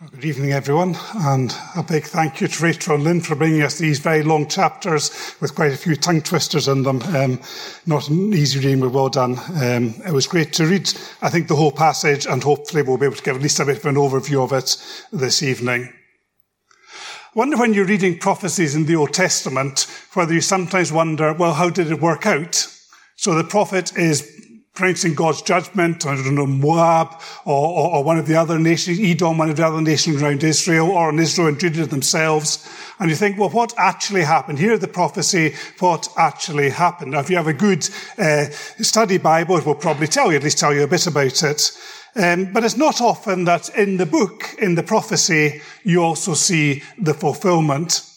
Good evening, everyone, and a big thank you to Rachel and Lynn for bringing us these very long chapters with quite a few tongue twisters in them. Um, not an easy reading, but well done. Um, it was great to read, I think, the whole passage, and hopefully we'll be able to give at least a bit of an overview of it this evening. I wonder when you're reading prophecies in the Old Testament, whether you sometimes wonder, well, how did it work out? So the prophet is pronouncing God's judgment I Moab or, or, or, one of the other nations, Edom, one of the other nations around Israel, or Israel and Judah themselves. And you think, well, what actually happened? Here the prophecy, what actually happened. Now, if you have a good uh, study Bible, it will probably tell you, at least tell you a bit about it. Um, but it's not often that in the book, in the prophecy, you also see the fulfillment.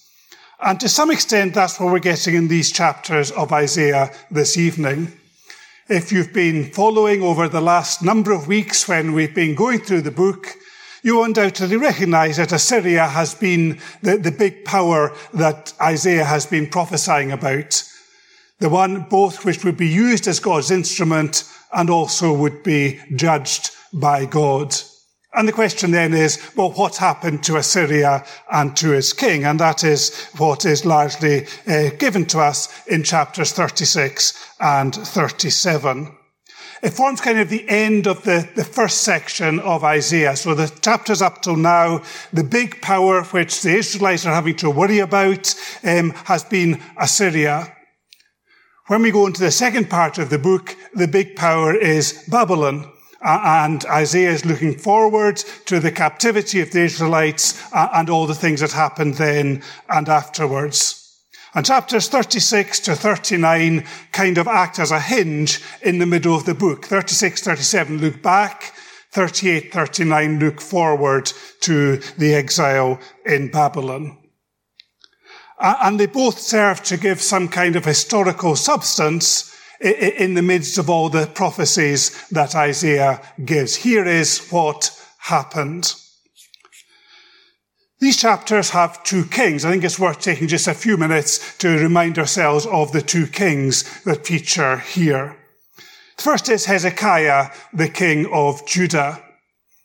And to some extent, that's what we're getting in these chapters of Isaiah this evening. If you've been following over the last number of weeks when we've been going through the book, you undoubtedly recognize that Assyria has been the, the big power that Isaiah has been prophesying about. The one both which would be used as God's instrument and also would be judged by God. And the question then is, well, what happened to Assyria and to its king? And that is what is largely uh, given to us in chapters 36 and 37. It forms kind of the end of the, the first section of Isaiah. So the chapters up till now, the big power which the Israelites are having to worry about um, has been Assyria. When we go into the second part of the book, the big power is Babylon. And Isaiah is looking forward to the captivity of the Israelites and all the things that happened then and afterwards. And chapters 36 to 39 kind of act as a hinge in the middle of the book. 36, 37 look back. 38, 39 look forward to the exile in Babylon. And they both serve to give some kind of historical substance in the midst of all the prophecies that Isaiah gives. Here is what happened. These chapters have two kings. I think it's worth taking just a few minutes to remind ourselves of the two kings that feature here. The First is Hezekiah, the king of Judah.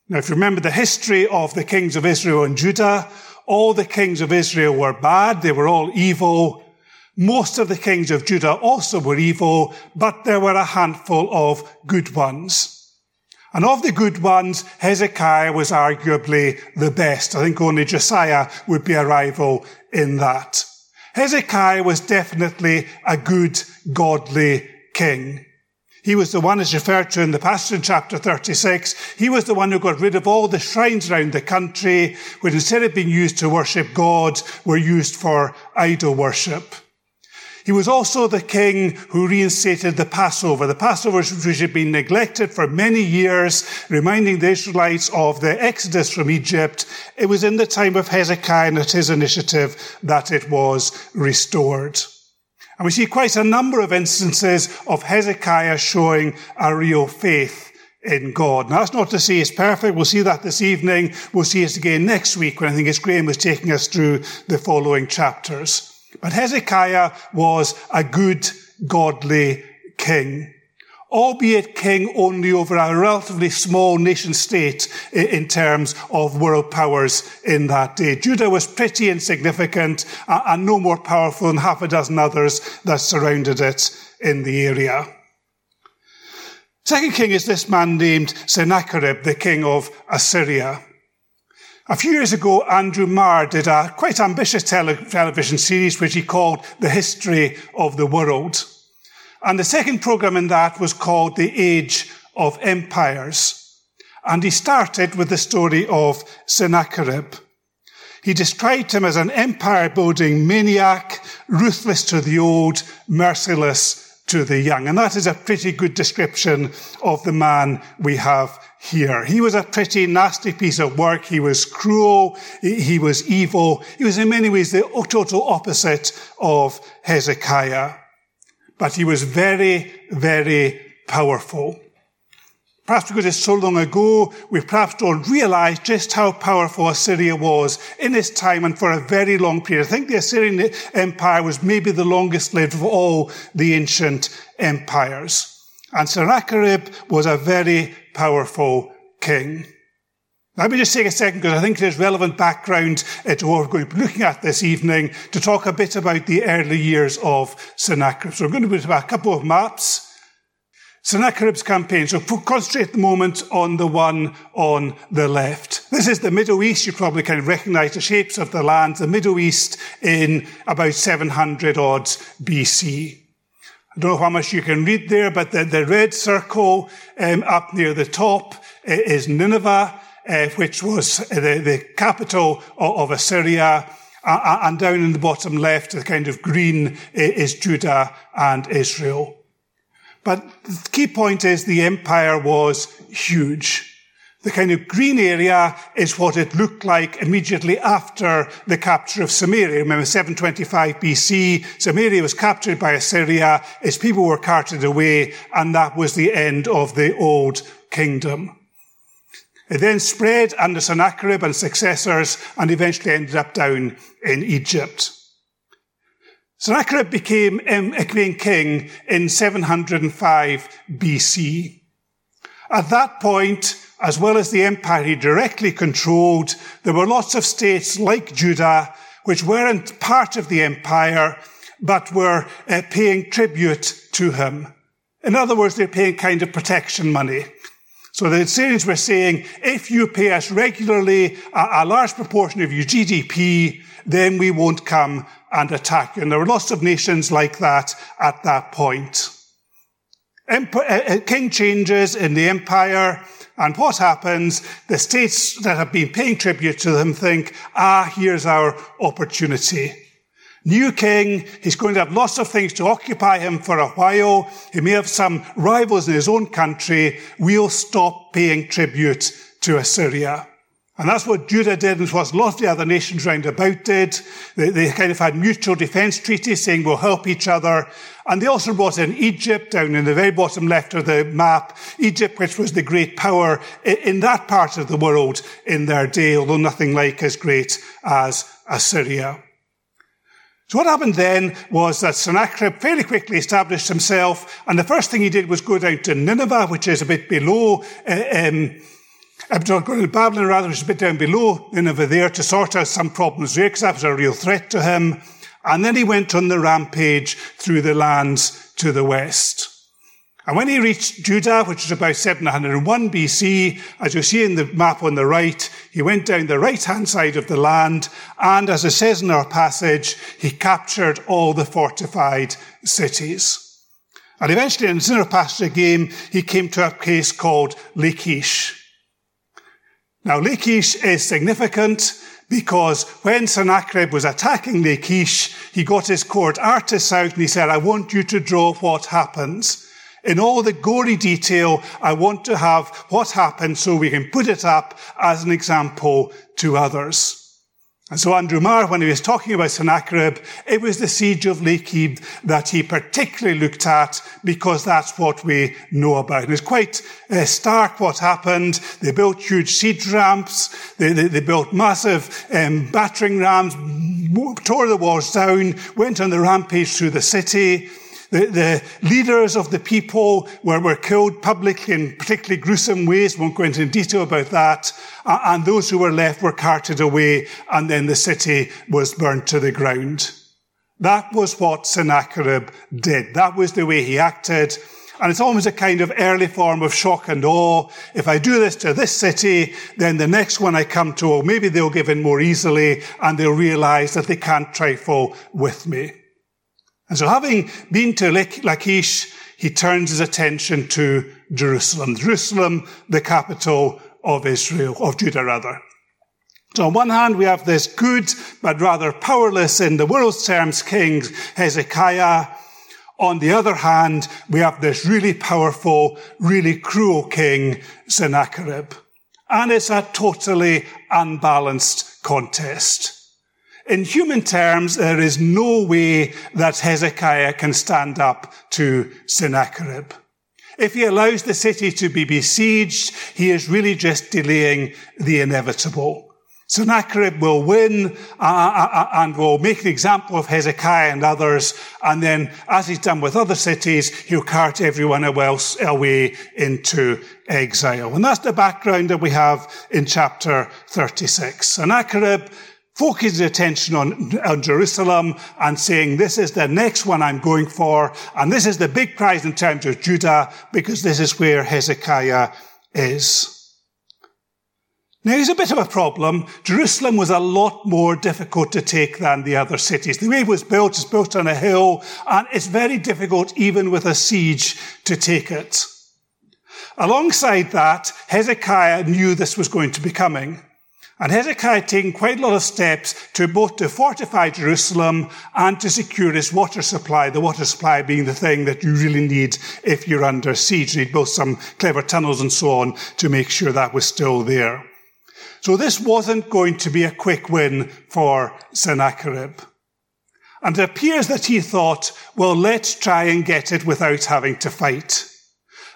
Now, if you remember the history of the kings of Israel and Judah, all the kings of Israel were bad. They were all evil. Most of the kings of Judah also were evil, but there were a handful of good ones. And of the good ones, Hezekiah was arguably the best. I think only Josiah would be a rival in that. Hezekiah was definitely a good, godly king. He was the one, as referred to in the passage in chapter 36, he was the one who got rid of all the shrines around the country, which instead of being used to worship God, were used for idol worship. He was also the king who reinstated the Passover, the Passover which had been neglected for many years, reminding the Israelites of the exodus from Egypt. It was in the time of Hezekiah and at his initiative that it was restored. And we see quite a number of instances of Hezekiah showing a real faith in God. Now, that's not to say it's perfect. We'll see that this evening. We'll see it again next week when I think it's Graham was taking us through the following chapters. But Hezekiah was a good, godly king, albeit king only over a relatively small nation state in terms of world powers in that day. Judah was pretty insignificant and no more powerful than half a dozen others that surrounded it in the area. Second king is this man named Sennacherib, the king of Assyria. A few years ago, Andrew Marr did a quite ambitious tele- television series which he called The History of the World. And the second program in that was called The Age of Empires. And he started with the story of Sennacherib. He described him as an empire building maniac, ruthless to the old, merciless to the young. And that is a pretty good description of the man we have here. He was a pretty nasty piece of work. He was cruel. He was evil. He was in many ways the total opposite of Hezekiah. But he was very, very powerful. Perhaps because it's so long ago, we perhaps don't realize just how powerful Assyria was in its time and for a very long period. I think the Assyrian Empire was maybe the longest lived of all the ancient empires. And Sennacherib was a very powerful king. Let me just take a second because I think is relevant background to what we're going to be looking at this evening to talk a bit about the early years of Sennacherib. So we're going to put a couple of maps. Sennacherib's campaign. So concentrate at the moment on the one on the left. This is the Middle East. You probably kind of recognize the shapes of the land. The Middle East in about 700 odd BC. I don't know how much you can read there, but the, the red circle um, up near the top is Nineveh uh, which was the, the capital of, of Assyria. Uh, and down in the bottom left, the kind of green is Judah and Israel. But the key point is the empire was huge. The kind of green area is what it looked like immediately after the capture of Samaria. Remember, 725 BC, Samaria was captured by Assyria, its people were carted away, and that was the end of the old kingdom. It then spread under Sennacherib and successors and eventually ended up down in Egypt. Sennacherib became, um, became king in 705 BC. At that point, as well as the empire he directly controlled, there were lots of states like Judah which weren't part of the empire, but were uh, paying tribute to him. In other words, they're paying kind of protection money. So the Assyrians were saying, if you pay us regularly a, a, large proportion of your GDP, then we won't come and attack you. And there were lots of nations like that at that point. Emp- uh, king changes in the empire, and what happens? The states that have been paying tribute to them think, ah, here's our opportunity. New king, he's going to have lots of things to occupy him for a while. He may have some rivals in his own country. We'll stop paying tribute to Assyria. And that's what Judah did and what lots of the other nations round about did. They, they, kind of had mutual defense treaties saying we'll help each other. And they also brought in Egypt down in the very bottom left of the map. Egypt, which was the great power in that part of the world in their day, although nothing like as great as Assyria. So what happened then was that Sennacherib fairly quickly established himself, and the first thing he did was go down to Nineveh, which is a bit below, uh, um, Babylon rather, is a bit down below Nineveh there, to sort out some problems there, because that was a real threat to him. And then he went on the rampage through the lands to the west. And when he reached Judah, which is about 701 BC, as you see in the map on the right, he went down the right hand side of the land, and as it says in our passage, he captured all the fortified cities. And eventually, in passage game, he came to a place called Lachish. Now, Lachish is significant because when Sennacherib was attacking Lachish, he got his court artists out and he said, I want you to draw what happens. In all the gory detail, I want to have what happened so we can put it up as an example to others. And so Andrew Marr, when he was talking about Sennacherib, it was the siege of Lachish that he particularly looked at because that's what we know about. And it's quite uh, stark what happened. They built huge siege ramps. They, they, they built massive um, battering rams, tore the walls down, went on the rampage through the city. The, the leaders of the people were, were killed publicly in particularly gruesome ways. Won't go into detail about that. Uh, and those who were left were carted away, and then the city was burned to the ground. That was what Sennacherib did. That was the way he acted. And it's almost a kind of early form of shock and awe. If I do this to this city, then the next one I come to, maybe they'll give in more easily and they'll realize that they can't trifle with me. And so having been to Lachish, he turns his attention to Jerusalem. Jerusalem, the capital of Israel, of Judah rather. So on one hand, we have this good, but rather powerless in the world's terms king Hezekiah. On the other hand, we have this really powerful, really cruel king Sennacherib. And it's a totally unbalanced contest. In human terms, there is no way that Hezekiah can stand up to Sennacherib. If he allows the city to be besieged, he is really just delaying the inevitable. Sennacherib will win uh, uh, uh, and will make an example of Hezekiah and others. And then, as he's done with other cities, he'll cart everyone else away into exile. And that's the background that we have in chapter 36. Sennacherib focusing attention on, on Jerusalem and saying, this is the next one I'm going for. And this is the big prize in terms of Judah because this is where Hezekiah is. Now, here's a bit of a problem. Jerusalem was a lot more difficult to take than the other cities. The way it was built is built on a hill, and it's very difficult, even with a siege, to take it. Alongside that, Hezekiah knew this was going to be coming. And Hezekiah had taken quite a lot of steps to both to fortify Jerusalem and to secure its water supply, the water supply being the thing that you really need if you're under siege. He'd built some clever tunnels and so on to make sure that was still there. So this wasn't going to be a quick win for Sennacherib. And it appears that he thought, well, let's try and get it without having to fight.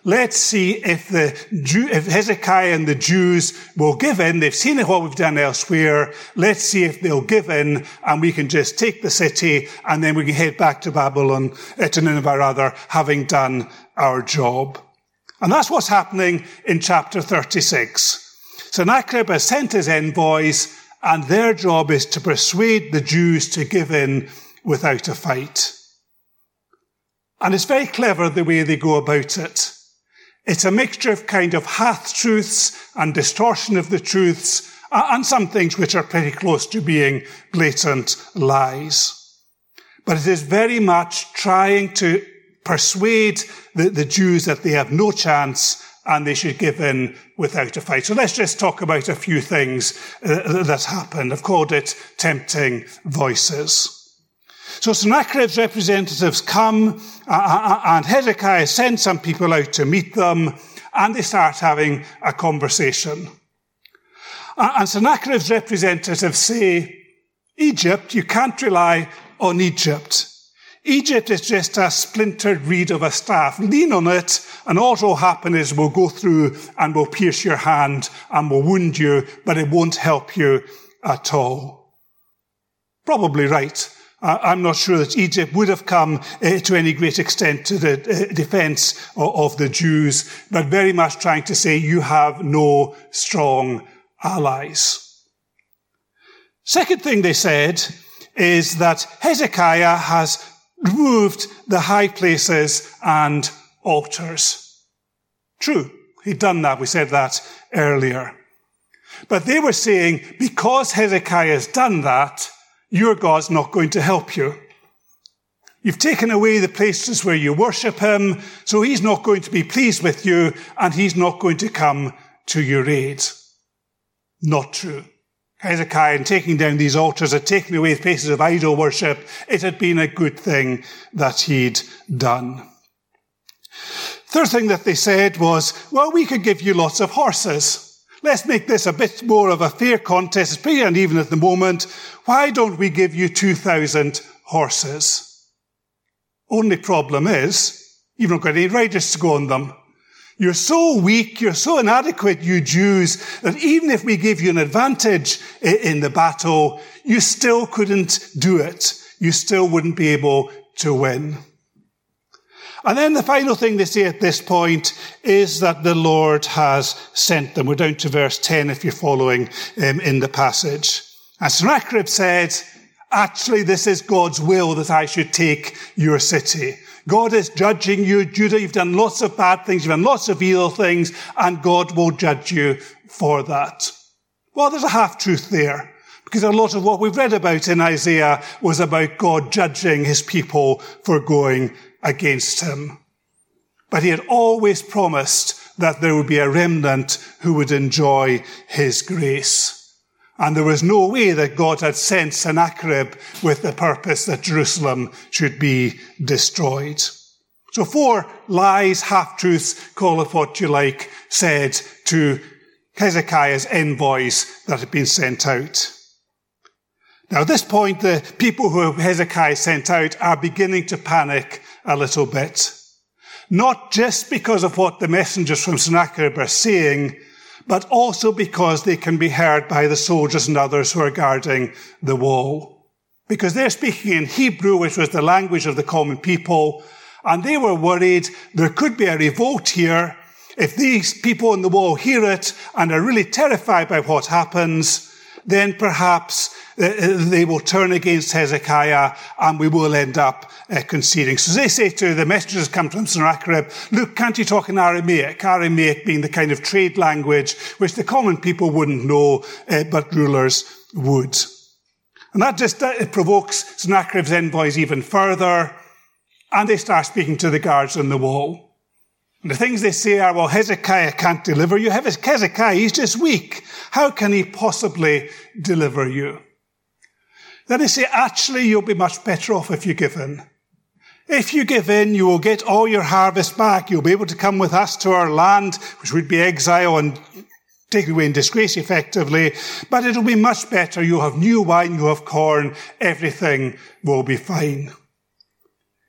Let's see if the Jew, if Hezekiah and the Jews will give in. They've seen what we've done elsewhere. Let's see if they'll give in and we can just take the city and then we can head back to Babylon, uh, to Nineveh rather, having done our job. And that's what's happening in chapter 36. Sennacherib has sent his envoys, and their job is to persuade the Jews to give in without a fight. And it's very clever the way they go about it. It's a mixture of kind of half truths and distortion of the truths, and some things which are pretty close to being blatant lies. But it is very much trying to persuade the, the Jews that they have no chance and they should give in without a fight. So let's just talk about a few things uh, that happened. I've called it tempting voices. So Sennacherib's representatives come uh, uh, uh and Hezekiah sends some people out to meet them and they start having a conversation. And Sennacherib's representatives say, Egypt, you can't rely on Egypt. Egypt is just a splintered reed of a staff. Lean on it, and all will happen is we'll go through and we'll pierce your hand and we'll wound you, but it won't help you at all. Probably right. I'm not sure that Egypt would have come uh, to any great extent to the uh, defense of, of the Jews, but very much trying to say you have no strong allies. Second thing they said is that Hezekiah has removed the high places and altars. True, he'd done that. We said that earlier. But they were saying, because Hezekiah has done that, your God's not going to help you. You've taken away the places where you worship him, so he's not going to be pleased with you, and he's not going to come to your aid. Not true. Hezekiah, in taking down these altars, had taken away places of idol worship. It had been a good thing that he'd done. Third thing that they said was, well, we could give you lots of horses. Let's make this a bit more of a fair contest. It's pretty uneven at the moment. Why don't we give you 2,000 horses? Only problem is, you've not got any riders to go on them. You're so weak, you're so inadequate, you Jews, that even if we gave you an advantage in the battle, you still couldn't do it. You still wouldn't be able to win. And then the final thing they say at this point is that the Lord has sent them. We're down to verse 10 if you're following um, in the passage. And Sennacherib said, actually, this is God's will that I should take your city. God is judging you. Judah, you've done lots of bad things. You've done lots of evil things and God will judge you for that. Well, there's a half truth there because a lot of what we've read about in Isaiah was about God judging his people for going against him. But he had always promised that there would be a remnant who would enjoy his grace. And there was no way that God had sent Sennacherib with the purpose that Jerusalem should be destroyed. So four lies, half-truths, call it what you like, said to Hezekiah's envoys that had been sent out. Now at this point, the people who Hezekiah sent out are beginning to panic a little bit. Not just because of what the messengers from Sennacherib are saying, but also because they can be heard by the soldiers and others who are guarding the wall. Because they're speaking in Hebrew, which was the language of the common people, and they were worried there could be a revolt here. If these people on the wall hear it and are really terrified by what happens, then perhaps they will turn against Hezekiah and we will end up uh, conceding. So they say to the messengers come from Sennacherib, look, can't you talk in Aramaic? Aramaic being the kind of trade language which the common people wouldn't know, uh, but rulers would. And that just uh, provokes Sennacherib's envoys even further, and they start speaking to the guards on the wall. And the things they say are, well, Hezekiah can't deliver you. Hezekiah, he's just weak. How can he possibly deliver you? Then they say, actually, you'll be much better off if you give in. If you give in, you will get all your harvest back. You'll be able to come with us to our land, which would be exile and taken away in disgrace effectively, but it'll be much better. You'll have new wine, you'll have corn, everything will be fine.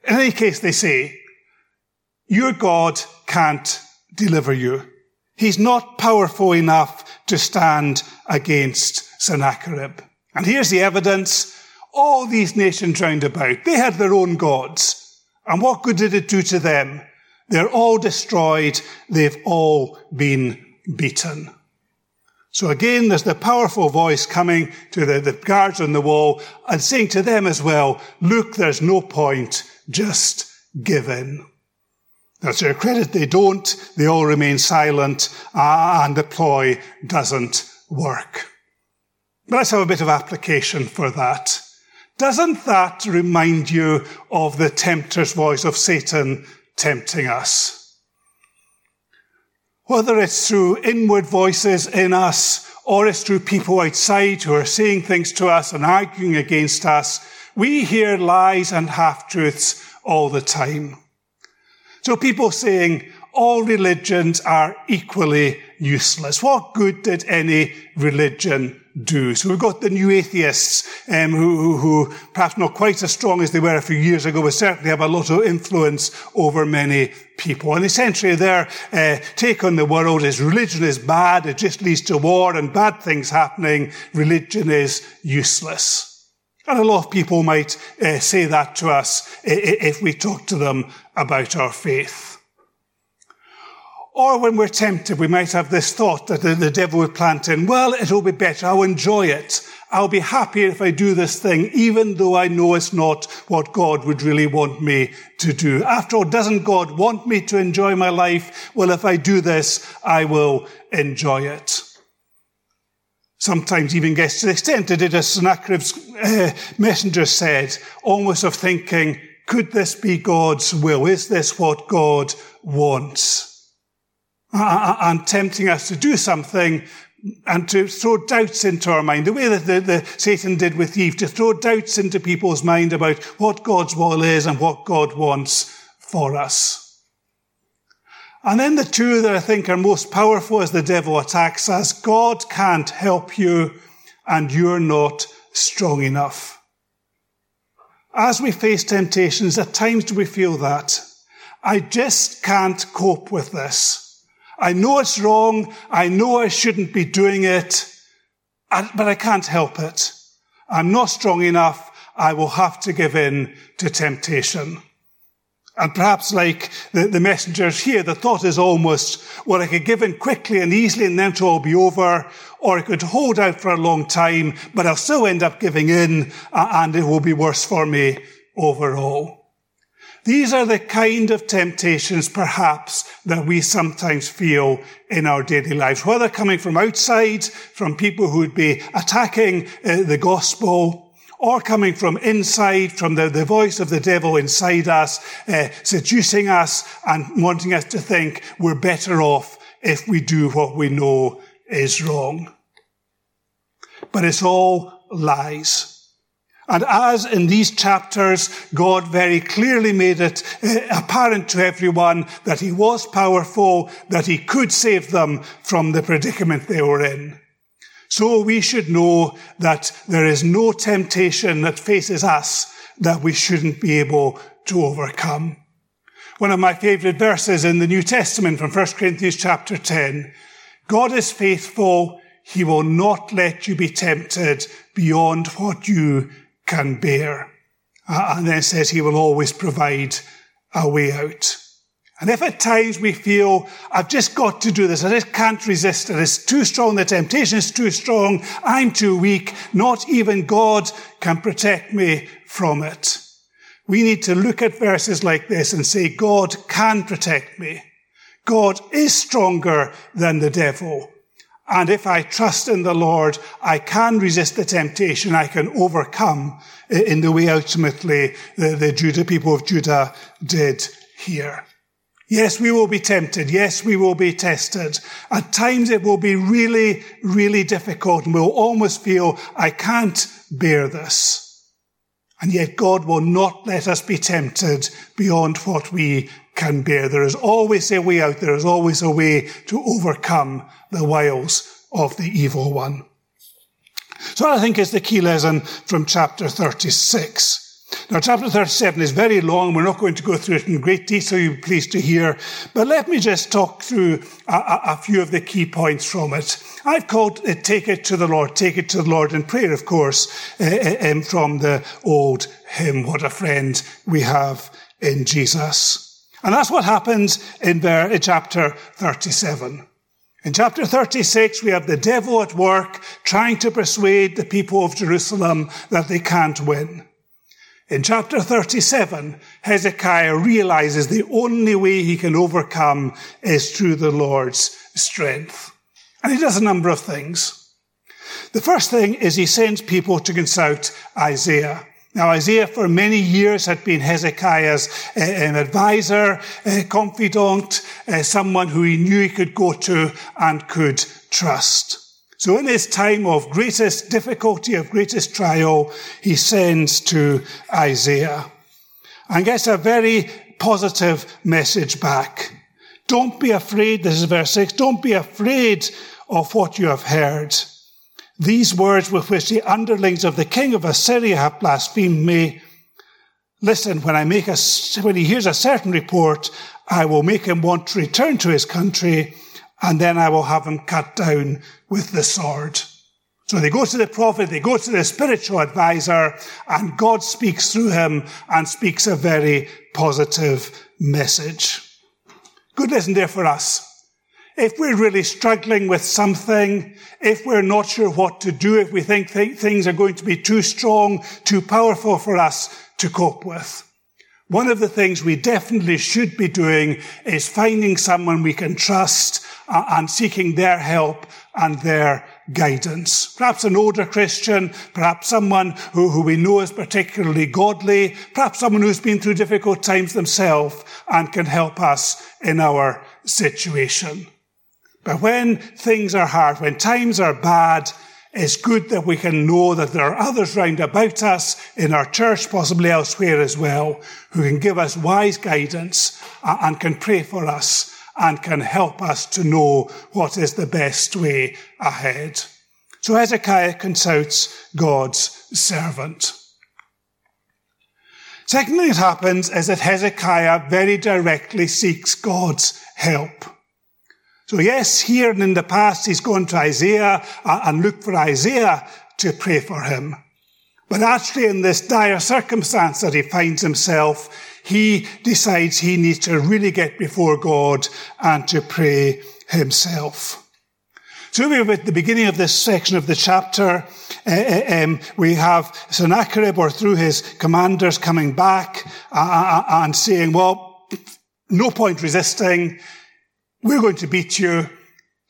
In any case, they say, your God can't deliver you. He's not powerful enough to stand against Sennacherib. And here's the evidence. All these nations round about, they had their own gods. And what good did it do to them? They're all destroyed. They've all been beaten. So again, there's the powerful voice coming to the, the guards on the wall and saying to them as well, look, there's no point. Just give in. That's their credit. They don't. They all remain silent uh, and the ploy doesn't work. But let's have a bit of application for that. Doesn't that remind you of the tempter's voice of Satan tempting us? Whether it's through inward voices in us or it's through people outside who are saying things to us and arguing against us, we hear lies and half-truths all the time. So people saying all religions are equally useless. What good did any religion do? So we've got the new atheists um, who, who, who, perhaps not quite as strong as they were a few years ago, but certainly have a lot of influence over many people. And essentially their uh, take on the world is religion is bad, it just leads to war and bad things happening. Religion is useless. And a lot of people might uh, say that to us if we talk to them about our faith. Or when we're tempted, we might have this thought that the, devil would plant in, well, it'll be better. I'll enjoy it. I'll be happier if I do this thing, even though I know it's not what God would really want me to do. After all, doesn't God want me to enjoy my life? Well, if I do this, I will enjoy it sometimes even gets to the extent that it, as Sennacherib's uh, messenger said, almost of thinking, could this be God's will? Is this what God wants? And tempting us to do something and to throw doubts into our mind, the way that the, the Satan did with Eve, to throw doubts into people's mind about what God's will is and what God wants for us. And then the two that I think are most powerful as the devil attacks us, God can't help you and you're not strong enough. As we face temptations, at times do we feel that. I just can't cope with this. I know it's wrong. I know I shouldn't be doing it, but I can't help it. I'm not strong enough. I will have to give in to temptation. And perhaps like the, the, messengers here, the thought is almost, well, I could give in quickly and easily and then it'll all be over, or I could hold out for a long time, but I'll still end up giving in and it will be worse for me overall. These are the kind of temptations perhaps that we sometimes feel in our daily lives, whether coming from outside, from people who would be attacking uh, the gospel, or coming from inside, from the, the voice of the devil inside us, uh, seducing us and wanting us to think we're better off if we do what we know is wrong. But it's all lies. And as in these chapters, God very clearly made it uh, apparent to everyone that he was powerful, that he could save them from the predicament they were in. So we should know that there is no temptation that faces us that we shouldn't be able to overcome. One of my favorite verses in the New Testament from 1 Corinthians chapter 10, God is faithful. He will not let you be tempted beyond what you can bear. Uh, and then says he will always provide a way out. And if at times we feel, I've just got to do this, I just can't resist it, it's too strong, the temptation is too strong, I'm too weak, not even God can protect me from it. We need to look at verses like this and say, God can protect me. God is stronger than the devil. And if I trust in the Lord, I can resist the temptation. I can overcome eh, in the way ultimately the, the Judah, people of Judah did here. Yes, we will be tempted. Yes, we will be tested. At times it will be really, really difficult and we'll almost feel, I can't bear this. And yet God will not let us be tempted beyond what we can bear. There is always a way out. There is always a way to overcome the wiles of the evil one. So I think is the key lesson from chapter 36. Now, chapter 37 is very long. We're not going to go through it in great detail, you'll be pleased to hear. But let me just talk through a, a, a, few of the key points from it. I've called it Take It to the Lord, Take It to the Lord in Prayer, of course, uh, from the old hymn, What a Friend We Have in Jesus. And that's what happens in, chapter 37. In chapter 36, we have the devil at work trying to persuade the people of Jerusalem that they can't win. In chapter 37, Hezekiah realizes the only way he can overcome is through the Lord's strength. And he does a number of things. The first thing is he sends people to consult Isaiah. Now, Isaiah for many years had been Hezekiah's uh, advisor, uh, confidant, uh, someone who he knew he could go to and could trust. So in his time of greatest difficulty, of greatest trial, he sends to Isaiah and gets a very positive message back. Don't be afraid, this is verse 6, don't be afraid of what you have heard. These words with which the underlings of the king of Assyria have blasphemed me. Listen, when I make a, when he hears a certain report, I will make him want to return to his country and then I will have him cut down with the sword. So they go to the prophet, they go to the spiritual advisor, and God speaks through him and speaks a very positive message. Good lesson there for us. If we're really struggling with something, if we're not sure what to do, if we think th- things are going to be too strong, too powerful for us to cope with, one of the things we definitely should be doing is finding someone we can trust uh, and seeking their help and their guidance. Perhaps an older Christian, perhaps someone who, who we know is particularly godly, perhaps someone who's been through difficult times themselves and can help us in our situation. But when things are hard, when times are bad, it's good that we can know that there are others round about us in our church, possibly elsewhere as well, who can give us wise guidance and can pray for us and can help us to know what is the best way ahead. So Hezekiah consults God's servant. Secondly, it happens is that Hezekiah very directly seeks God's help. So yes, here and in the past, he's gone to Isaiah and looked for Isaiah to pray for him. But actually in this dire circumstance that he finds himself, he decides he needs to really get before God and to pray himself. So we're at the beginning of this section of the chapter. Uh, um, we have Sennacherib or through his commanders coming back uh, and saying, well, no point resisting we're going to beat you.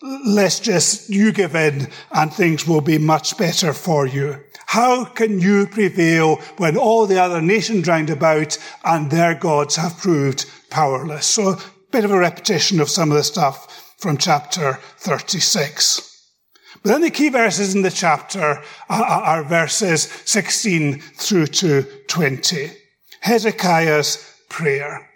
Let's just, you give in and things will be much better for you. How can you prevail when all the other nations round about and their gods have proved powerless? So a bit of a repetition of some of the stuff from chapter 36. But then the key verses in the chapter are, are verses 16 through to 20. Hezekiah's prayer.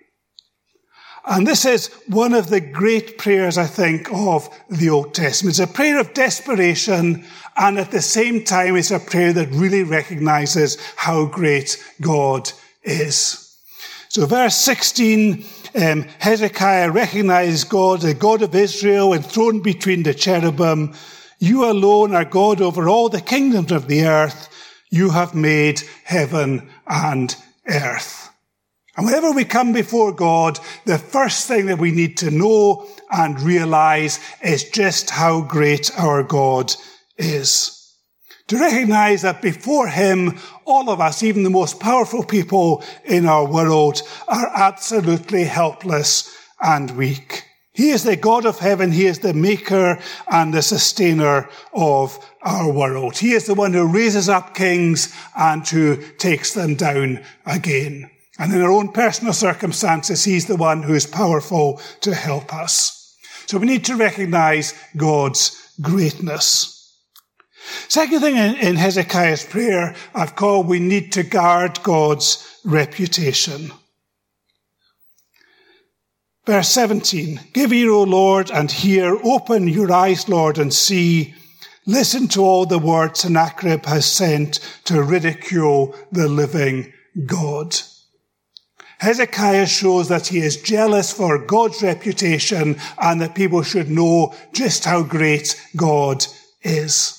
And this is one of the great prayers, I think, of the Old Testament. It's a prayer of desperation, and at the same time, it's a prayer that really recognizes how great God is. So verse 16, um, Hezekiah recognized God, the God of Israel, enthroned between the cherubim. You alone are God over all the kingdoms of the earth. You have made heaven and earth. And whenever we come before God, the first thing that we need to know and realize is just how great our God is. To recognize that before Him, all of us, even the most powerful people in our world, are absolutely helpless and weak. He is the God of heaven. He is the maker and the sustainer of our world. He is the one who raises up kings and who takes them down again. And in our own personal circumstances, He's the one who is powerful to help us. So we need to recognize God's greatness. Second thing in, Hezekiah's prayer, I've called we need to guard God's reputation. Verse 17, give ear, O Lord, and hear. Open your eyes, Lord, and see. Listen to all the words Sennacherib has sent to ridicule the living God. Hezekiah shows that he is jealous for God's reputation and that people should know just how great God is.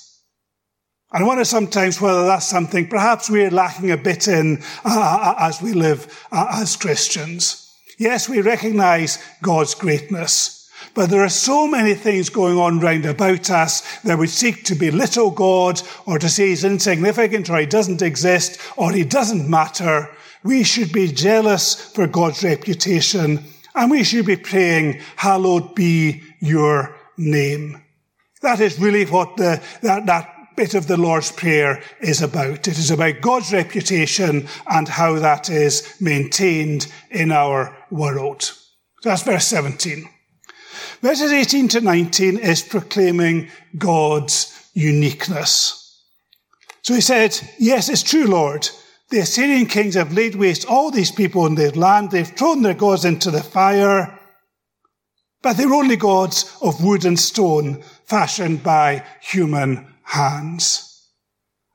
And I wonder sometimes whether that's something perhaps we're lacking a bit in uh, uh, as we live uh, as Christians. Yes, we recognize God's greatness, but there are so many things going on round about us that we seek to belittle God or to say he's insignificant or he doesn't exist or he doesn't matter. We should be jealous for God's reputation and we should be praying, hallowed be your name. That is really what the, that, that bit of the Lord's Prayer is about. It is about God's reputation and how that is maintained in our world. So that's verse 17. Verses 18 to 19 is proclaiming God's uniqueness. So he said, Yes, it's true, Lord. The Assyrian kings have laid waste all these people in their land. They've thrown their gods into the fire. But they're only gods of wood and stone fashioned by human hands.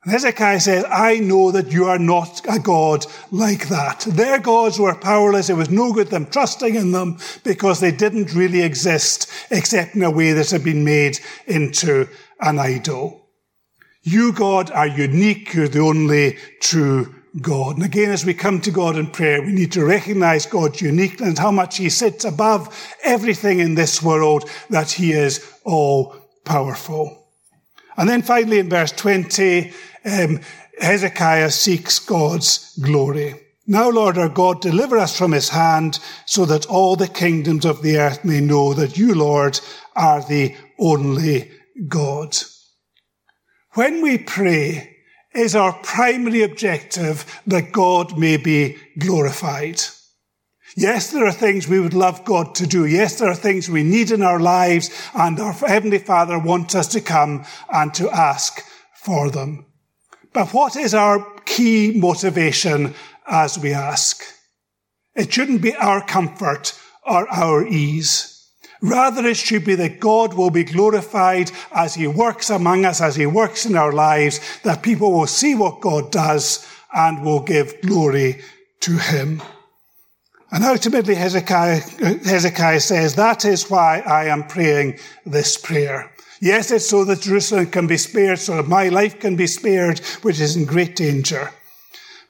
And Hezekiah says, I know that you are not a God like that. Their gods were powerless. It was no good them trusting in them because they didn't really exist except in a way that had been made into an idol. You, God, are unique. You're the only true God. And again, as we come to God in prayer, we need to recognize God's uniqueness and how much He sits above everything in this world, that He is all powerful. And then finally in verse 20, um, Hezekiah seeks God's glory. Now, Lord our God, deliver us from his hand so that all the kingdoms of the earth may know that you, Lord, are the only God. When we pray, is our primary objective that God may be glorified. Yes, there are things we would love God to do. Yes, there are things we need in our lives and our Heavenly Father wants us to come and to ask for them. But what is our key motivation as we ask? It shouldn't be our comfort or our ease. Rather, it should be that God will be glorified as He works among us, as He works in our lives, that people will see what God does and will give glory to Him. And ultimately, Hezekiah, Hezekiah says, that is why I am praying this prayer. Yes, it's so that Jerusalem can be spared, so that my life can be spared, which is in great danger.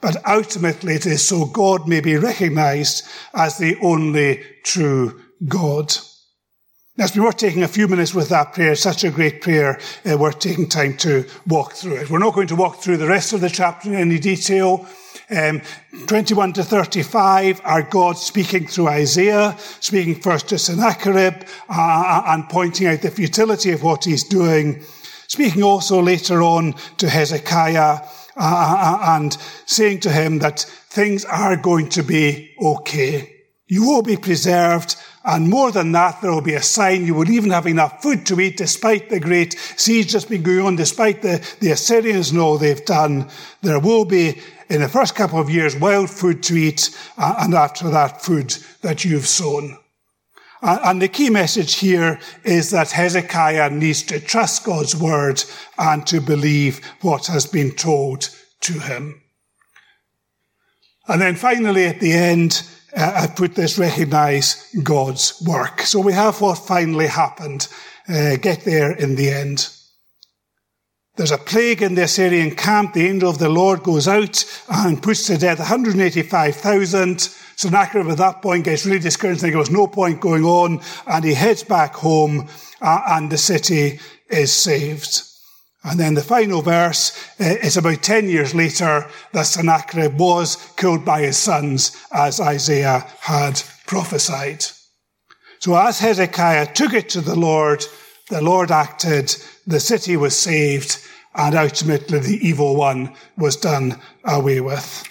But ultimately, it is so God may be recognized as the only true God. Now, been worth taking a few minutes with that prayer. it's such a great prayer, uh, worth taking time to walk through it. We're not going to walk through the rest of the chapter in any detail. Um, 21 to 35 are God speaking through Isaiah, speaking first to Sennacherib uh, uh, and pointing out the futility of what he's doing, speaking also later on to Hezekiah uh, uh, and saying to him that things are going to be okay. You will be preserved. And more than that, there will be a sign. You will even have enough food to eat despite the great siege that's been going on, despite the, the Assyrians know they've done. There will be in the first couple of years, wild food to eat, and after that, food that you've sown. And the key message here is that Hezekiah needs to trust God's word and to believe what has been told to him. And then finally, at the end, uh, I put this recognize God's work. So we have what finally happened. Uh, get there in the end. There's a plague in the Assyrian camp. The angel of the Lord goes out and puts to death 185,000. Sennacherib at that point gets really discouraged, thinking there's no point going on, and he heads back home, uh, and the city is saved. And then the final verse uh, is about 10 years later that Sennacherib was killed by his sons as Isaiah had prophesied. So as Hezekiah took it to the Lord, the Lord acted, the city was saved, and ultimately the evil one was done away with.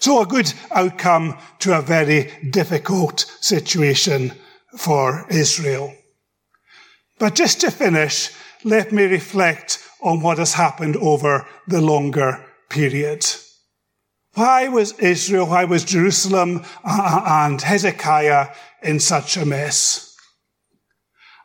So a good outcome to a very difficult situation for Israel. But just to finish, let me reflect on what has happened over the longer period. Why was Israel, why was Jerusalem uh, and Hezekiah in such a mess?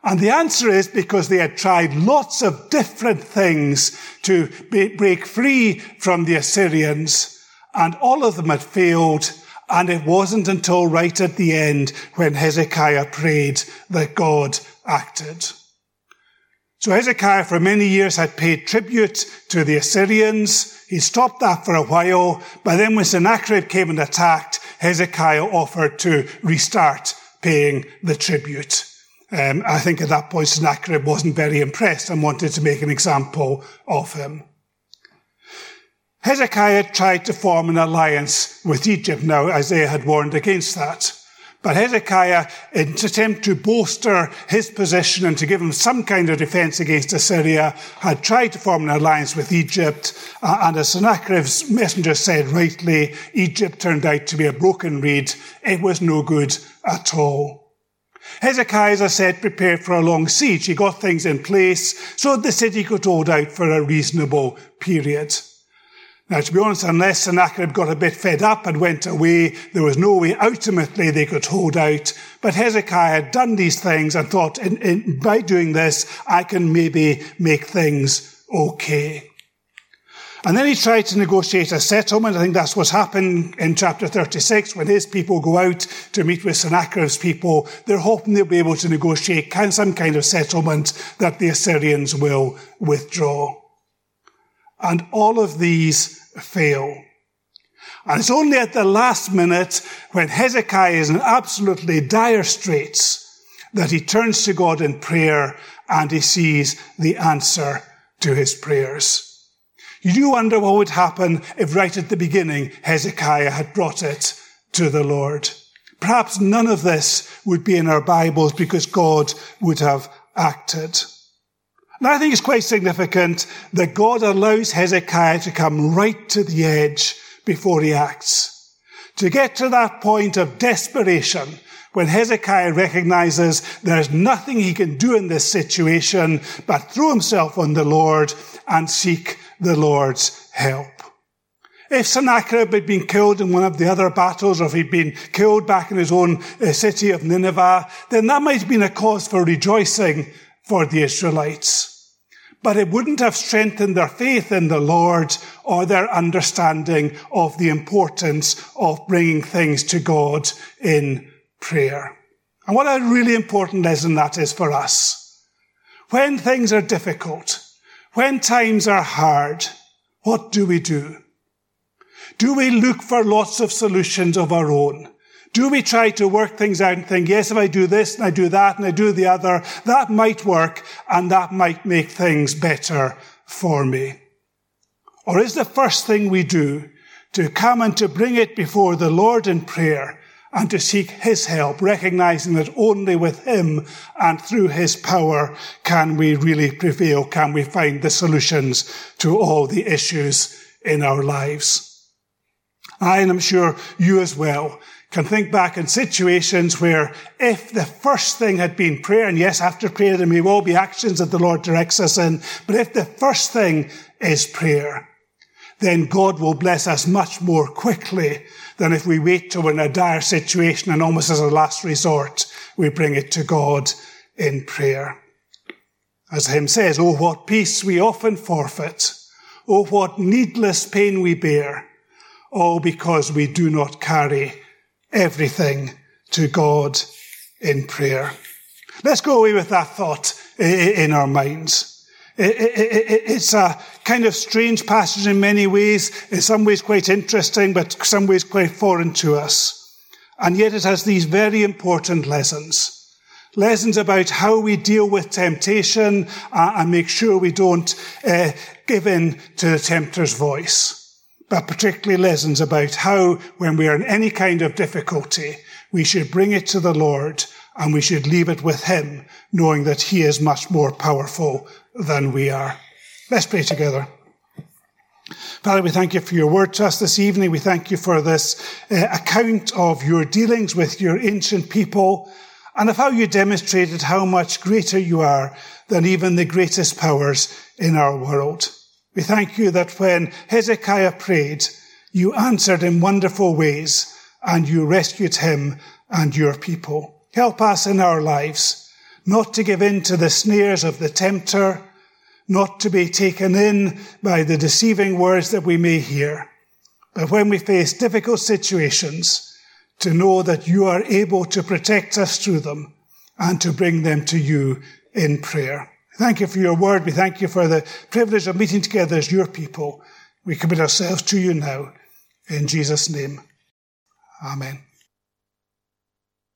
And the answer is because they had tried lots of different things to break free from the Assyrians, and all of them had failed. And it wasn't until right at the end when Hezekiah prayed that God acted. So Hezekiah for many years had paid tribute to the Assyrians. He stopped that for a while, but then when Sennacherib came and attacked, Hezekiah offered to restart paying the tribute. Um, I think at that point Sennacherib wasn't very impressed and wanted to make an example of him. Hezekiah tried to form an alliance with Egypt. Now Isaiah had warned against that. But Hezekiah, in an attempt to bolster his position and to give him some kind of defense against Assyria, had tried to form an alliance with Egypt. Uh, and as Sennacherib's messenger said rightly, Egypt turned out to be a broken reed. It was no good at all. Hezekiah, as I said, prepared for a long siege. He got things in place so the city could hold out for a reasonable period. Now, to be honest, unless Sennacherib got a bit fed up and went away, there was no way ultimately they could hold out. But Hezekiah had done these things and thought, in, in, by doing this, I can maybe make things okay. And then he tried to negotiate a settlement. I think that's what's happened in chapter 36 when his people go out to meet with Sennacherib's people. They're hoping they'll be able to negotiate some kind of settlement that the Assyrians will withdraw. And all of these fail. And it's only at the last minute when Hezekiah is in absolutely dire straits that he turns to God in prayer and he sees the answer to his prayers. You do wonder what would happen if right at the beginning Hezekiah had brought it to the Lord. Perhaps none of this would be in our Bibles because God would have acted. And I think it's quite significant that God allows Hezekiah to come right to the edge before he acts. To get to that point of desperation, when Hezekiah recognizes there's nothing he can do in this situation but throw himself on the Lord and seek the Lord's help. If Sennacherib had been killed in one of the other battles, or if he'd been killed back in his own uh, city of Nineveh, then that might have been a cause for rejoicing for the Israelites. But it wouldn't have strengthened their faith in the Lord or their understanding of the importance of bringing things to God in prayer. And what a really important lesson that is for us. When things are difficult, when times are hard, what do we do? Do we look for lots of solutions of our own? Do we try to work things out and think, yes, if I do this and I do that and I do the other, that might work and that might make things better for me? Or is the first thing we do to come and to bring it before the Lord in prayer and to seek His help, recognizing that only with Him and through His power can we really prevail, can we find the solutions to all the issues in our lives. I, and I'm sure you as well, can think back in situations where if the first thing had been prayer, and yes, after prayer there may well be actions that the Lord directs us in, but if the first thing is prayer, then God will bless us much more quickly than if we wait till we're in a dire situation and almost as a last resort, we bring it to God in prayer. As the hymn says, Oh, what peace we often forfeit. Oh, what needless pain we bear. All because we do not carry everything to God in prayer. Let's go away with that thought in our minds. It's a kind of strange passage in many ways, in some ways quite interesting, but some ways quite foreign to us. And yet it has these very important lessons. Lessons about how we deal with temptation uh, and make sure we don't uh, give in to the tempter's voice. But particularly lessons about how, when we are in any kind of difficulty, we should bring it to the Lord and we should leave it with Him, knowing that He is much more powerful than we are. Let's pray together. Father, we thank you for your word to us this evening. We thank you for this uh, account of your dealings with your ancient people and of how you demonstrated how much greater you are than even the greatest powers in our world. We thank you that when Hezekiah prayed, you answered in wonderful ways and you rescued him and your people. Help us in our lives not to give in to the snares of the tempter, not to be taken in by the deceiving words that we may hear, but when we face difficult situations, to know that you are able to protect us through them and to bring them to you in prayer. Thank you for your word. We thank you for the privilege of meeting together as your people. We commit ourselves to you now. In Jesus' name. Amen.